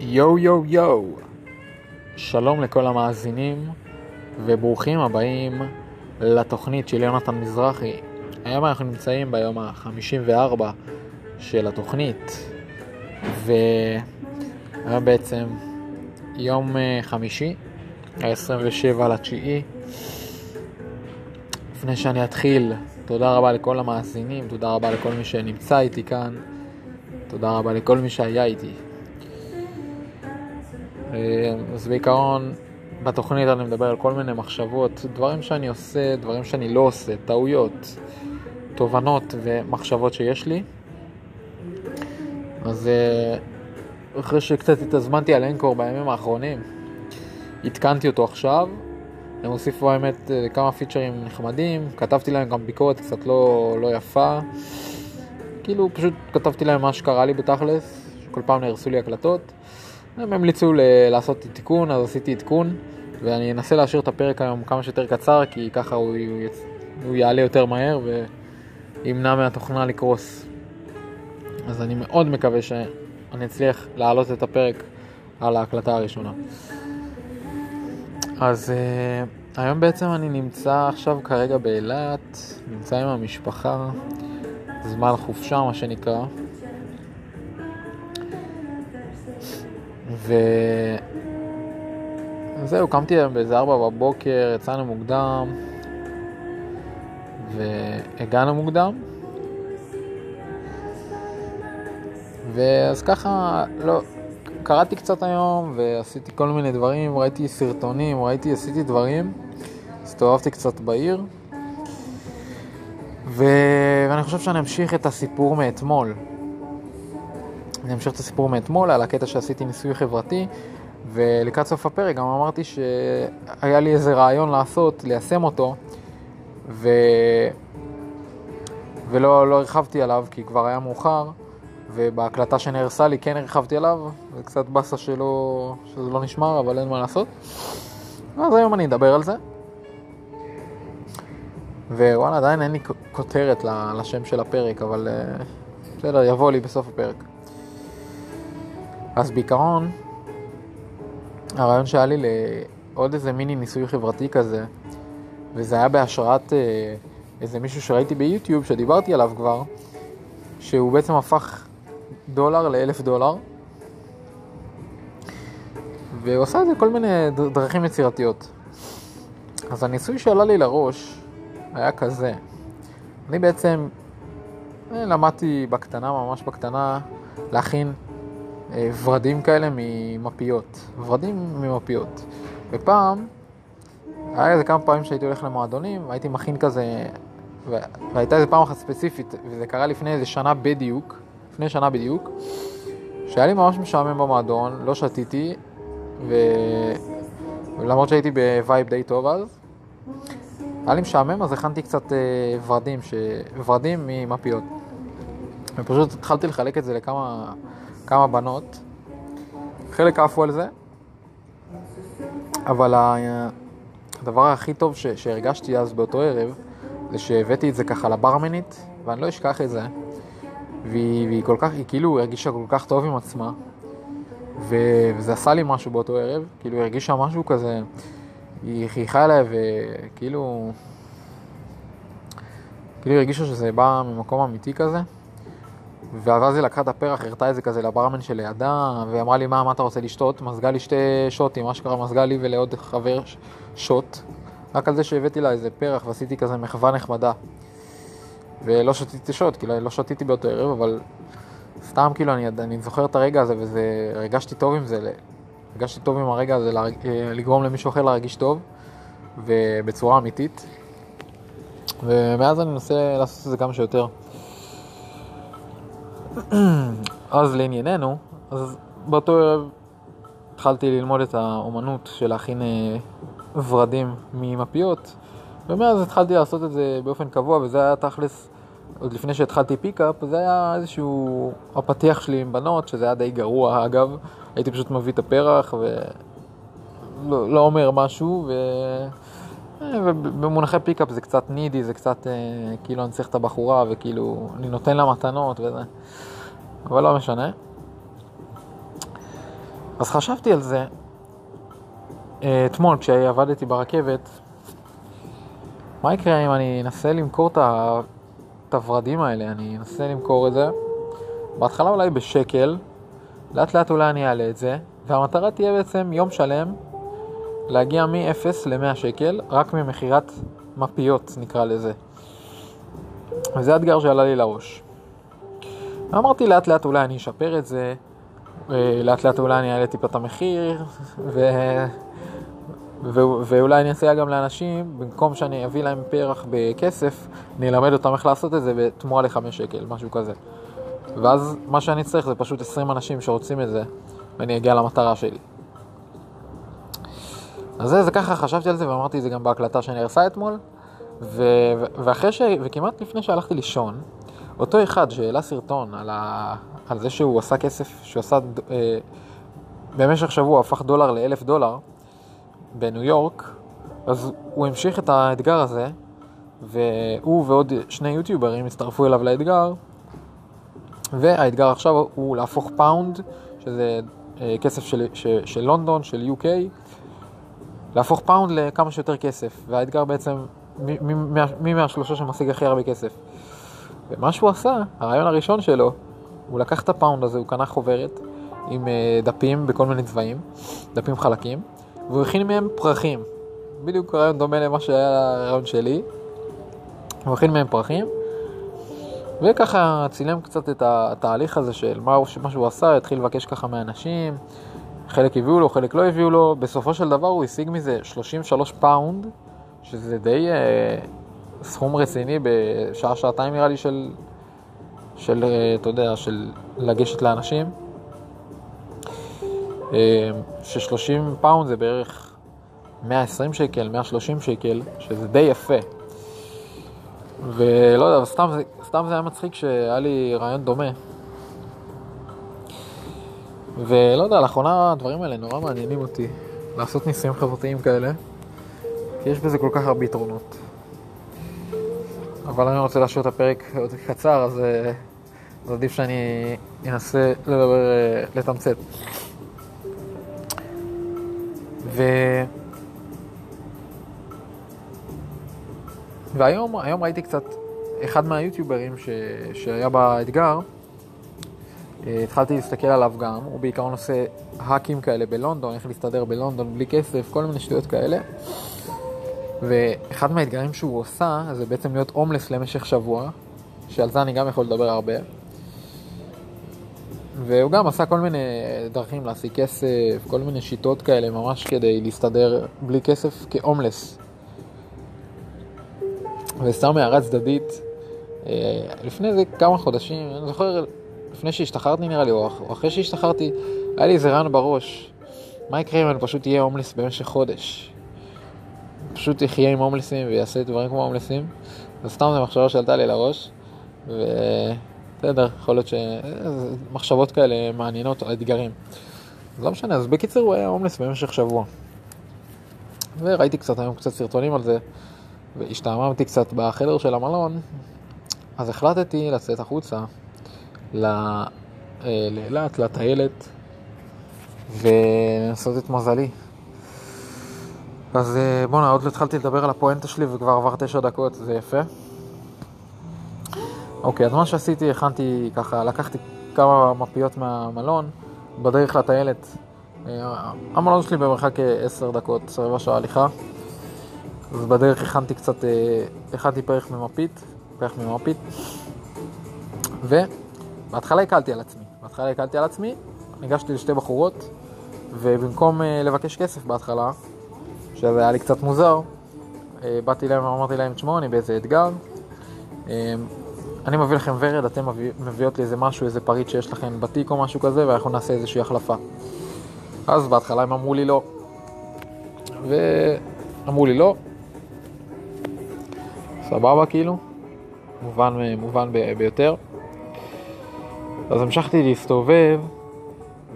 יואו יואו יואו, שלום לכל המאזינים וברוכים הבאים לתוכנית של יונתן מזרחי. היום אנחנו נמצאים ביום ה-54 של התוכנית והיום בעצם יום אה, חמישי, ה-27 לתשיעי. לפני שאני אתחיל, תודה רבה לכל המאזינים, תודה רבה לכל מי שנמצא איתי כאן, תודה רבה לכל מי שהיה איתי. אה, אז בעיקרון, בתוכנית אני מדבר על כל מיני מחשבות, דברים שאני עושה, דברים שאני לא עושה, טעויות, תובנות ומחשבות שיש לי. אז אה, אחרי שקצת התזמנתי על אנקור בימים האחרונים, עדכנתי אותו עכשיו. הם הוסיפו האמת אה, כמה פיצ'רים נחמדים, כתבתי להם גם ביקורת קצת לא, לא יפה. כאילו פשוט כתבתי להם מה שקרה לי בתכלס, שכל פעם נהרסו לי הקלטות. הם המליצו ל- לעשות תיקון, אז עשיתי עדכון, ואני אנסה להשאיר את הפרק היום כמה שיותר קצר, כי ככה הוא, הוא, הוא יעלה יותר מהר וימנע מהתוכנה לקרוס. אז אני מאוד מקווה שאני אצליח להעלות את הפרק על ההקלטה הראשונה. אז uh, היום בעצם אני נמצא עכשיו כרגע באילת, נמצא עם המשפחה, זמן חופשה מה שנקרא. וזהו, קמתי היום באיזה ארבע בבוקר, יצאנו מוקדם והגענו מוקדם. ואז ככה, לא, קראתי קצת היום ועשיתי כל מיני דברים, ראיתי סרטונים, ראיתי, עשיתי דברים, הסתובבתי קצת בעיר. ו... ואני חושב שאני אמשיך את הסיפור מאתמול. אני אמשיך את הסיפור מאתמול על הקטע שעשיתי ניסוי חברתי, ולקראת סוף הפרק גם אמרתי שהיה לי איזה רעיון לעשות, ליישם אותו, ו... ולא לא הרחבתי עליו כי כבר היה מאוחר, ובהקלטה שנהרסה לי כן הרחבתי עליו, זה קצת באסה שלא... שזה לא נשמר, אבל אין מה לעשות. אז היום אני אדבר על זה. ווואלה, עדיין אין לי כותרת לשם של הפרק, אבל uh, בסדר, יבוא לי בסוף הפרק. אז בעיקרון, הרעיון שהיה לי לעוד איזה מיני ניסוי חברתי כזה, וזה היה בהשראת uh, איזה מישהו שראיתי ביוטיוב, שדיברתי עליו כבר, שהוא בעצם הפך דולר לאלף דולר, והוא עושה את זה כל מיני דרכים יצירתיות. אז הניסוי שעלה לי לראש היה כזה. אני בעצם אה, למדתי בקטנה, ממש בקטנה, להכין אה, ורדים כאלה ממפיות. ורדים ממפיות. ופעם, היה איזה כמה פעמים שהייתי הולך למועדונים, והייתי מכין כזה, והייתה איזה פעם אחת ספציפית, וזה קרה לפני איזה שנה בדיוק, לפני שנה בדיוק, שהיה לי ממש משעמם במועדון, לא שתיתי, ו... ולמרות שהייתי ב vibe די טוב אז, היה לי משעמם, אז הכנתי קצת אה, ורדים, ש... ורדים ממפיות. ופשוט התחלתי לחלק את זה לכמה כמה בנות. חלק עפו על זה, אבל הדבר הכי טוב ש... שהרגשתי אז באותו ערב, זה שהבאתי את זה ככה לברמנית, ואני לא אשכח את זה. והיא, והיא כל כך, היא כאילו הרגישה כל כך טוב עם עצמה, ו... וזה עשה לי משהו באותו ערב, כאילו היא הרגישה משהו כזה, היא חייכה אליי וכאילו... כאילו היא הרגישה שזה בא ממקום אמיתי כזה. ואז היא לקחה את הפרח, הראתה את זה כזה לברמן שלידה, והיא אמרה לי, מה, מה אתה רוצה לשתות? מזגה לי שתי שוטים, אשכרה מזגה לי ולעוד חבר שוט. רק על זה שהבאתי לה איזה פרח ועשיתי כזה מחווה נחמדה. ולא שתיתי שוט, כאילו לא שתיתי באותו ערב, אבל סתם כאילו אני, אני זוכר את הרגע הזה וזה, הרגשתי טוב עם זה, הרגשתי טוב עם הרגע הזה לגרום למישהו אחר להרגיש טוב, ובצורה אמיתית. ומאז אני מנסה לעשות את זה כמה שיותר. אז לענייננו, אז באותו ערב התחלתי ללמוד את האומנות של להכין אה, ורדים ממפיות, ומאז התחלתי לעשות את זה באופן קבוע, וזה היה תכלס, עוד לפני שהתחלתי pickup, זה היה איזשהו הפתיח שלי עם בנות, שזה היה די גרוע אגב, הייתי פשוט מביא את הפרח ולא לא אומר משהו, ו... אה, ובמונחי pickup זה קצת needy, זה קצת אה, כאילו אני צריך את הבחורה וכאילו אני נותן לה מתנות וזה, אבל לא משנה. אז חשבתי על זה אה, אתמול כשעבדתי ברכבת, מה יקרה אם אני אנסה למכור את הוורדים האלה, אני אנסה למכור את זה, בהתחלה אולי בשקל, לאט לאט אולי אני אעלה את זה, והמטרה תהיה בעצם יום שלם להגיע מ-0 ל-100 שקל, רק ממכירת מפיות נקרא לזה. וזה האתגר שעלה לי לראש. אמרתי לאט לאט אולי אני אשפר את זה, אה, לאט לאט אולי אני אעלה טיפה את המחיר, ו... ו... ואולי אני אסייע גם לאנשים, במקום שאני אביא להם פרח בכסף, אני אלמד אותם איך לעשות את זה בתמורה לחמש שקל, משהו כזה. ואז מה שאני צריך זה פשוט 20 אנשים שרוצים את זה, ואני אגיע למטרה שלי. אז זה, זה ככה חשבתי על זה ואמרתי את זה גם בהקלטה שאני ארסה אתמול, ו... ואחרי ש... וכמעט לפני שהלכתי לישון, אותו אחד שהעלה סרטון על, ה... על זה שהוא עשה כסף, שהוא עשה אה, במשך שבוע, הפך דולר לאלף דולר בניו יורק, אז הוא המשיך את האתגר הזה, והוא ועוד שני יוטיוברים הצטרפו אליו לאתגר, והאתגר עכשיו הוא להפוך pound, שזה אה, כסף של, של, של לונדון, של UK, להפוך פאונד לכמה שיותר כסף, והאתגר בעצם מי מהשלושה שמשיג הכי הרבה כסף. ומה שהוא עשה, הרעיון הראשון שלו, הוא לקח את הפאונד הזה, הוא קנה חוברת עם אה, דפים בכל מיני צבעים, דפים חלקים, והוא הכין מהם פרחים. בדיוק רעיון דומה למה שהיה הרעיון שלי. הוא הכין מהם פרחים, וככה צילם קצת את התהליך הזה של מה, שהוא עשה, התחיל לבקש ככה מאנשים, חלק הביאו לו, חלק לא הביאו לו, בסופו של דבר הוא השיג מזה 33 פאונד, שזה די אה, סכום רציני בשעה, שעתיים נראה לי של, של, אה, אתה יודע, של לגשת לאנשים. אה, ש-30 פאונד זה בערך 120 שקל, 130 שקל, שזה די יפה. ולא יודע, סתם, סתם זה היה מצחיק שהיה לי רעיון דומה. ולא יודע, לאחרונה הדברים האלה נורא מעניינים אותי, לעשות ניסויים חברתיים כאלה, כי יש בזה כל כך הרבה יתרונות. אבל אני רוצה להשאיר את הפרק עוד קצר, אז, אה, אז עדיף שאני אנסה לדבר, אה, לתמצת. ו... והיום היום ראיתי קצת, אחד מהיוטיוברים ש... שהיה באתגר, התחלתי להסתכל עליו גם, הוא בעיקרון עושה האקים כאלה בלונדון, איך להסתדר בלונדון בלי כסף, כל מיני שטויות כאלה. ואחד מהאתגרים שהוא עושה זה בעצם להיות הומלס למשך שבוע, שעל זה אני גם יכול לדבר הרבה. והוא גם עשה כל מיני דרכים להשיג כסף, כל מיני שיטות כאלה ממש כדי להסתדר בלי כסף כהומלס. וסתם הערה צדדית, אה, לפני איזה כמה חודשים, אני זוכר, לפני שהשתחררתי נראה לי, או אחרי שהשתחררתי, היה לי איזה רעיון בראש, מה יקרה אם אני פשוט אהיה הומלס במשך חודש? פשוט יחיה עם הומלסים ויעשה דברים כמו הומלסים. אז סתם זו מחשבה שעלתה לי לראש, ובסדר, יכול להיות שמחשבות כאלה מעניינות או אתגרים. לא משנה, אז בקיצור הוא היה הומלס במשך שבוע. וראיתי קצת היום קצת סרטונים על זה, והשתעממתי קצת בחדר של המלון, אז החלטתי לצאת החוצה לאילת, לטיילת, ולנסות את מזלי. אז אה, בואנה, עוד לא התחלתי לדבר על הפואנטה שלי וכבר עבר תשע דקות, זה יפה. אוקיי, אז מה שעשיתי, הכנתי ככה, לקחתי כמה מפיות מהמלון, בדרך לטיילת. אה, המלון שלי במרחק עשר דקות, רבע שעה הליכה. אז בדרך הכנתי קצת, אה, הכנתי פרח ממפית, פרח ממפית. ובהתחלה הקלתי על עצמי. בהתחלה הקלתי על עצמי, ניגשתי לשתי בחורות, ובמקום לבקש כסף בהתחלה, שזה היה לי קצת מוזר. אה, באתי להם ואמרתי להם, תשמעו, אני באיזה אתגר. אה, אני מביא לכם ורד, אתם מביא, מביאות לי איזה משהו, איזה פריט שיש לכם בתיק או משהו כזה, ואנחנו נעשה איזושהי החלפה. אז בהתחלה הם אמרו לי לא. ואמרו לי לא. סבבה כאילו, מובן, מובן ביותר. אז המשכתי להסתובב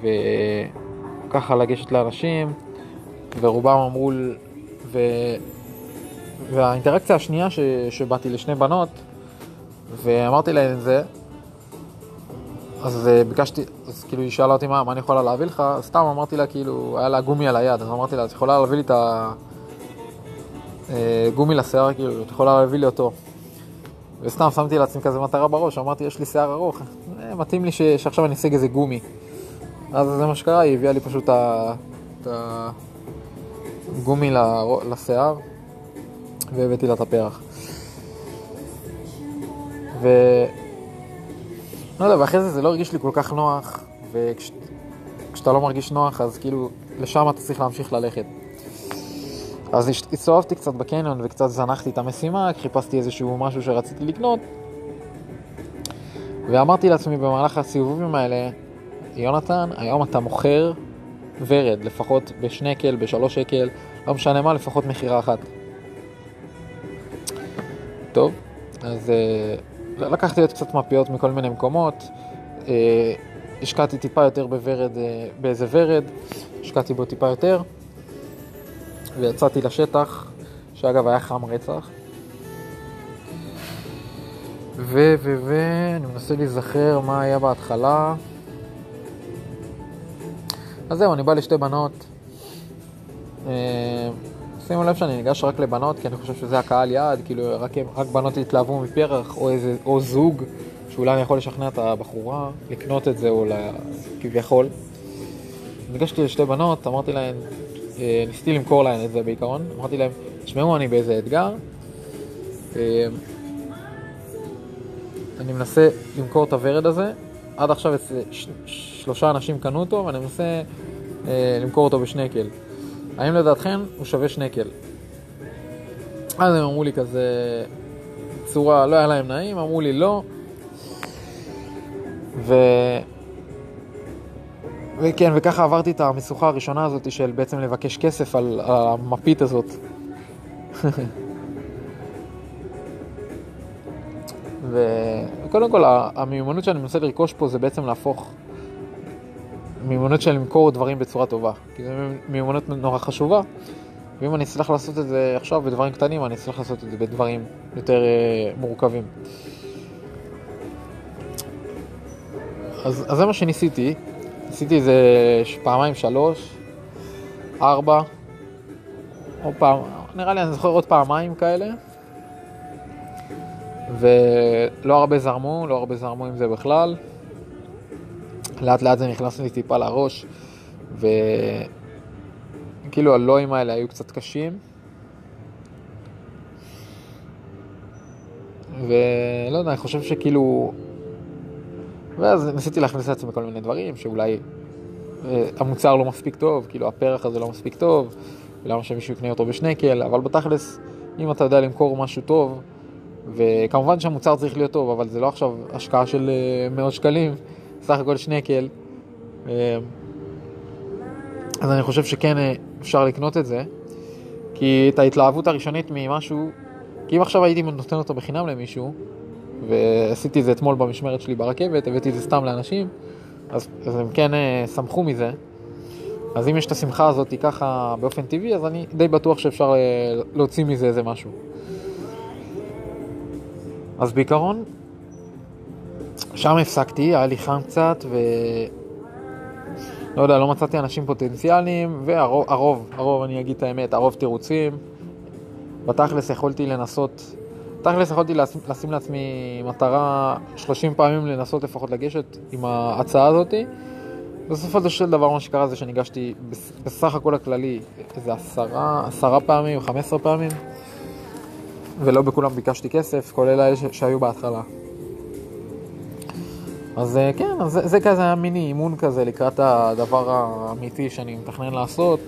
וככה לגשת לאנשים, ורובם אמרו, ו... והאינטראקציה השנייה ש... שבאתי לשני בנות, ואמרתי להן את זה, אז אה, ביקשתי, אז כאילו היא שאלה אותי מה, מה אני יכולה להביא לך, סתם אמרתי לה כאילו, היה לה גומי על היד, אז אמרתי לה, את יכולה להביא לי את הגומי לשיער, כאילו, את יכולה להביא לי אותו. וסתם שמתי לעצמי כזה מטרה בראש, אמרתי, יש לי שיער ארוך, אה, מתאים לי ש, שעכשיו אני אשיג איזה גומי. אז זה מה שקרה, היא הביאה לי פשוט את הגומי לשיער, והבאתי לה את הפרח. ו... לא יודע, ואחרי זה זה לא הרגיש לי כל כך נוח, וכשאתה וכש... לא מרגיש נוח, אז כאילו, לשם אתה צריך להמשיך ללכת. אז הסתובבתי קצת בקניון וקצת זנחתי את המשימה, חיפשתי איזשהו משהו שרציתי לקנות, ואמרתי לעצמי במהלך הסיבובים האלה, יונתן, היום אתה מוכר ורד, לפחות בשנקל, בשלוש שקל, לא משנה מה, לפחות מכירה אחת. טוב, אז uh, לקחתי עוד קצת מפיות מכל מיני מקומות, uh, השקעתי טיפה יותר בוורד, uh, באיזה ורד, השקעתי בו טיפה יותר, ויצאתי לשטח, שאגב היה חם רצח. ו... ו... ו... אני מנסה להיזכר מה היה בהתחלה. אז זהו, אני בא לשתי בנות. אה, שימו לב שאני ניגש רק לבנות, כי אני חושב שזה הקהל יעד, כאילו רק, רק בנות יתלהבו מפרח, או, איזה, או זוג, שאולי אני יכול לשכנע את הבחורה לקנות את זה, או לה, כביכול. ניגשתי לשתי בנות, אמרתי להן, אה, ניסיתי למכור להן את זה בעיקרון, אמרתי להן, תשמעו, אני באיזה אתגר. אני מנסה למכור את הוורד הזה, עד עכשיו שלושה אנשים קנו אותו, ואני מנסה אה, למכור אותו בשנקל. האם לדעתכם הוא שווה שנקל? אז הם אמרו לי כזה, צורה, לא היה להם נעים, אמרו לי לא. ו... וכן, וככה עברתי את המשוכה הראשונה הזאת של בעצם לבקש כסף על המפית הזאת. וקודם כל, המיומנות שאני מנסה לרכוש פה זה בעצם להפוך מיומנות של למכור דברים בצורה טובה. כי זו מיומנות נורא חשובה, ואם אני אצליח לעשות את זה עכשיו בדברים קטנים, אני אצליח לעשות את זה בדברים יותר uh, מורכבים. אז, אז זה מה שניסיתי. ניסיתי איזה פעמיים, שלוש, ארבע, או פעם, נראה לי אני זוכר עוד פעמיים כאלה. ולא הרבה זרמו, לא הרבה זרמו עם זה בכלל. לאט לאט זה נכנס לי טיפה לראש, וכאילו הלואים האלה היו קצת קשים. ולא יודע, אני חושב שכאילו... ואז ניסיתי להכניס לעצמי כל מיני דברים, שאולי אה, המוצר לא מספיק טוב, כאילו הפרח הזה לא מספיק טוב, למה שמישהו יקנה אותו בשנקל, אבל בתכלס, אם אתה יודע למכור משהו טוב, וכמובן שהמוצר צריך להיות טוב, אבל זה לא עכשיו השקעה של אה, מאות שקלים, סך הכל שנקל. אה, אז אני חושב שכן אה, אפשר לקנות את זה, כי את ההתלהבות הראשונית ממשהו, כי אם עכשיו הייתי נותן אותו בחינם למישהו, ועשיתי את זה אתמול במשמרת שלי ברכבת, הבאתי את זה סתם לאנשים, אז, אז הם כן שמחו מזה. אז אם יש את השמחה הזאת ככה באופן טבעי, אז אני די בטוח שאפשר להוציא מזה איזה משהו. אז בעיקרון, שם הפסקתי, היה לי חם קצת, ו... לא יודע, לא מצאתי אנשים פוטנציאליים, והרוב, הרוב, הרוב, אני אגיד את האמת, הרוב תירוצים. בתכלס יכולתי לנסות, בתכלס יכולתי לשים, לשים לעצמי מטרה 30 פעמים לנסות לפחות לגשת עם ההצעה הזאתי. בסופו של דבר מה שקרה זה שניגשתי בסך הכל הכללי איזה עשרה, עשרה פעמים, 15 פעמים. ולא בכולם ביקשתי כסף, כולל אלה שהיו בהתחלה. אז אה, כן, אז זה, זה כזה היה מיני אימון כזה לקראת הדבר האמיתי שאני מתכנן לעשות,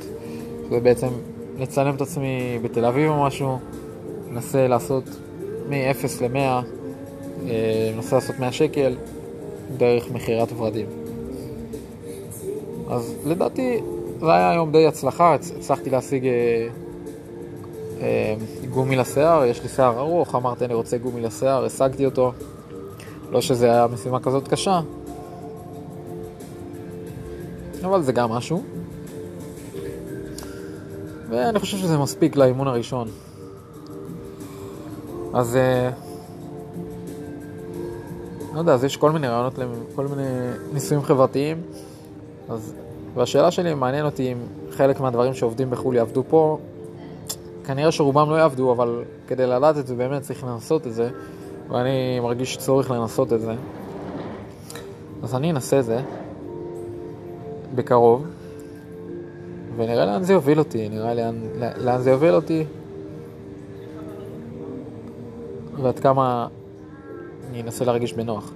זה בעצם לצלם את עצמי בתל אביב או משהו, ננסה לעשות מ-0 ל-100, ננסה לעשות 100 שקל דרך מכירת ורדים. אז לדעתי זה היה היום די הצלחה, הצלחתי להשיג אה, אה, גומי לשיער, יש לי שיער ארוך, אמרתי אני רוצה גומי לשיער, השגתי אותו. לא שזה היה משימה כזאת קשה, אבל זה גם משהו. ואני חושב שזה מספיק לאימון הראשון. אז, אה, לא יודע, אז יש כל מיני רעיונות, כל מיני ניסויים חברתיים. אז, והשאלה שלי, מעניין אותי אם חלק מהדברים שעובדים בחו"ל יעבדו פה. כנראה שרובם לא יעבדו, אבל כדי לדעת את זה באמת צריך לנסות את זה, ואני מרגיש צורך לנסות את זה. אז אני אנסה את זה בקרוב, ונראה לאן זה יוביל אותי, נראה לאן, לאן זה יוביל אותי, ועד כמה אני אנסה להרגיש בנוח.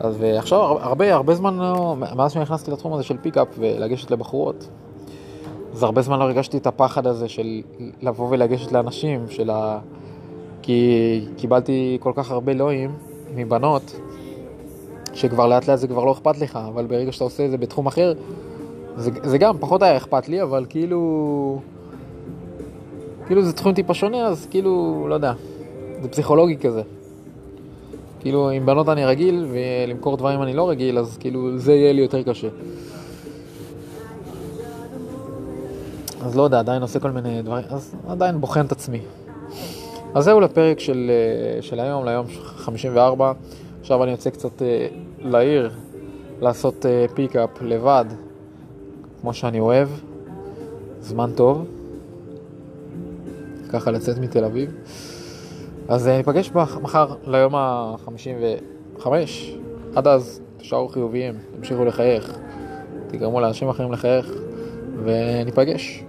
אז עכשיו הרבה, הרבה זמן, לא, מאז שנכנסתי לתחום הזה של פיקאפ ולגשת לבחורות, אז הרבה זמן לא הרגשתי את הפחד הזה של לבוא ולגשת לאנשים, של ה... כי קיבלתי כל כך הרבה לואים מבנות, שכבר לאט לאט זה כבר לא אכפת לך, אבל ברגע שאתה עושה את זה בתחום אחר, זה, זה גם פחות היה אכפת לי, אבל כאילו... כאילו זה תחום טיפה שונה, אז כאילו, לא יודע, זה פסיכולוגי כזה. כאילו, עם בנות אני רגיל, ולמכור דברים אני לא רגיל, אז כאילו, זה יהיה לי יותר קשה. אז לא יודע, עדיין עושה כל מיני דברים, אז עדיין בוחן את עצמי. אז זהו לפרק של, אה, של היום, ליום 54. עכשיו אני יוצא קצת אה, לעיר, לעשות אה, פיקאפ לבד, כמו שאני אוהב. זמן טוב. ככה לצאת מתל אביב. אז ניפגש מחר ליום ה-55. עד אז, תשארו חיוביים, תמשיכו לחייך, תגרמו לאנשים אחרים לחייך, וניפגש.